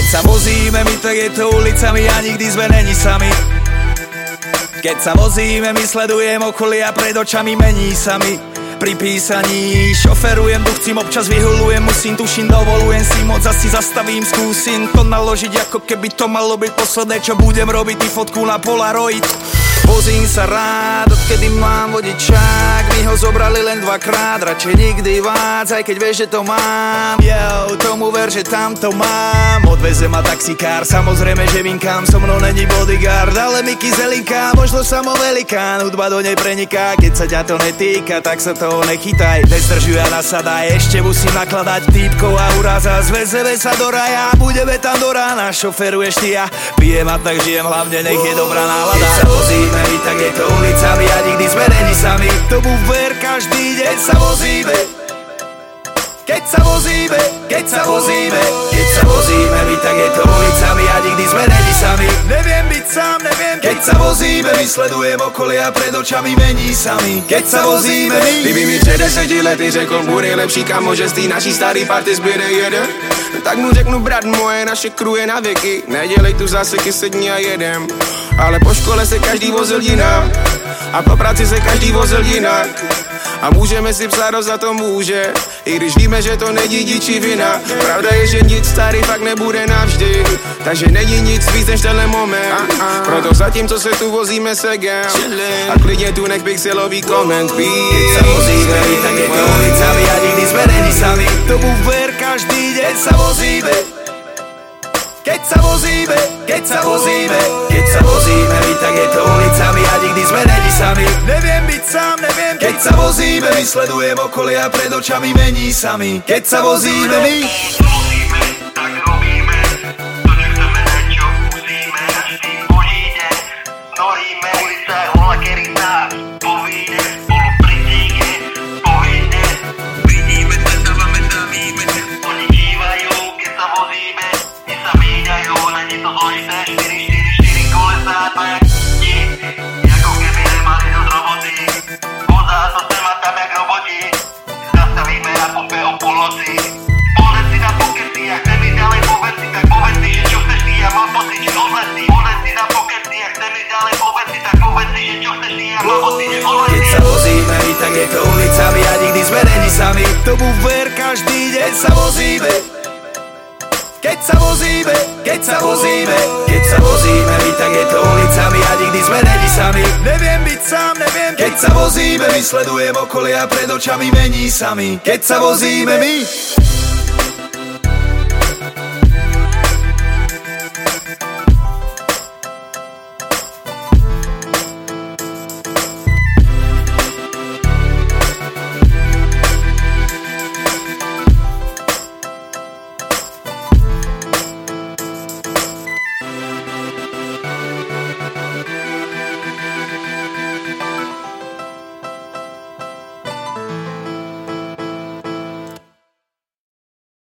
sa vozíme my, tak je to ulicami a nikdy sme není sami. Keď sa vozíme, my sledujem okolia pred očami, mení sa mi. Pri písaní Šoferujem, duchcím, občas vyhulujem, musím, tuším, dovolujem si moc Asi zastavím, skúsim to naložiť, ako keby to malo byť posledné, čo budem robiť Ty fotku na Polaroid. Vozím sa rád, odkedy mám vodičák Mi ho zobrali len dvakrát, radšej nikdy vác Aj keď vieš, že to mám. Yo, tomu ver, že tam to mám. Odveze ma taxikár, samozrejme, že vinkám So mnou není bodyguard, ale Miky Zelinka Možno samo velikán, hudba do nej preniká Keď sa ťa to netýka, tak sa toho nechytaj. Nezdržuj a nasadaj, ešte musím nakladať Týpkov a uráza, zvezeme sa do raja Budeme tam do rána, šoferuješ ty a Pijem a tak žijem, hlavne nech je dobrá nálada. Keď sa vozí vozíme, Tomu ver, každý deň sa vozíme. Keď sa vozíme, keď sa vozíme, keď sa vozíme my, tak je to ulicami a nikdy sme není sami. Neviem byť sám, neviem, keď sa vozíme, my sledujem okolia pred očami mení sami Keď sa vozíme my Kdyby mi před deseti lety řekl můj nejlepší kamo, že z té naší starý party zbyde jeden Tak mu řeknu brat moje, naše kruje na věky. Nedělej tu záseky, sedni a jedem Ale po škole se každý vozil jinak. A po práci se každý vozil jinak. A můžeme si psát, za to může. I když víme, že to není díči vina. Pravda je, že nic starý fakt nebude navždy. Takže není nic víc než tenhle moment. Proto zatím, co se tu vozíme segem A klidně tu nech pixelový koment Keď sa vozíme, tak je to ulicami a nikdy sme není sami. Tomu ver, každý deň sa vozíme. Keď sa vozíme, keď sa vozíme, keď sa vozíme my, tak je to ulicami a nikdy sme není sami. Neviem byť sám, neviem, keď sa vozíme My sledujem okolia pred očami mení sami Keď sa vozíme my Keď sa vozíme tak je to ulicami a nikdy sme není sami. Tomu ver, každý deň sa vozíme keď sa vozíme, keď sa vozíme, keď sa vozíme my, tak je to ulicami a nikdy sme není sami. Neviem byť sám, neviem, keď sa vozíme, my sledujem okolia pred očami mení sami Keď sa vozíme my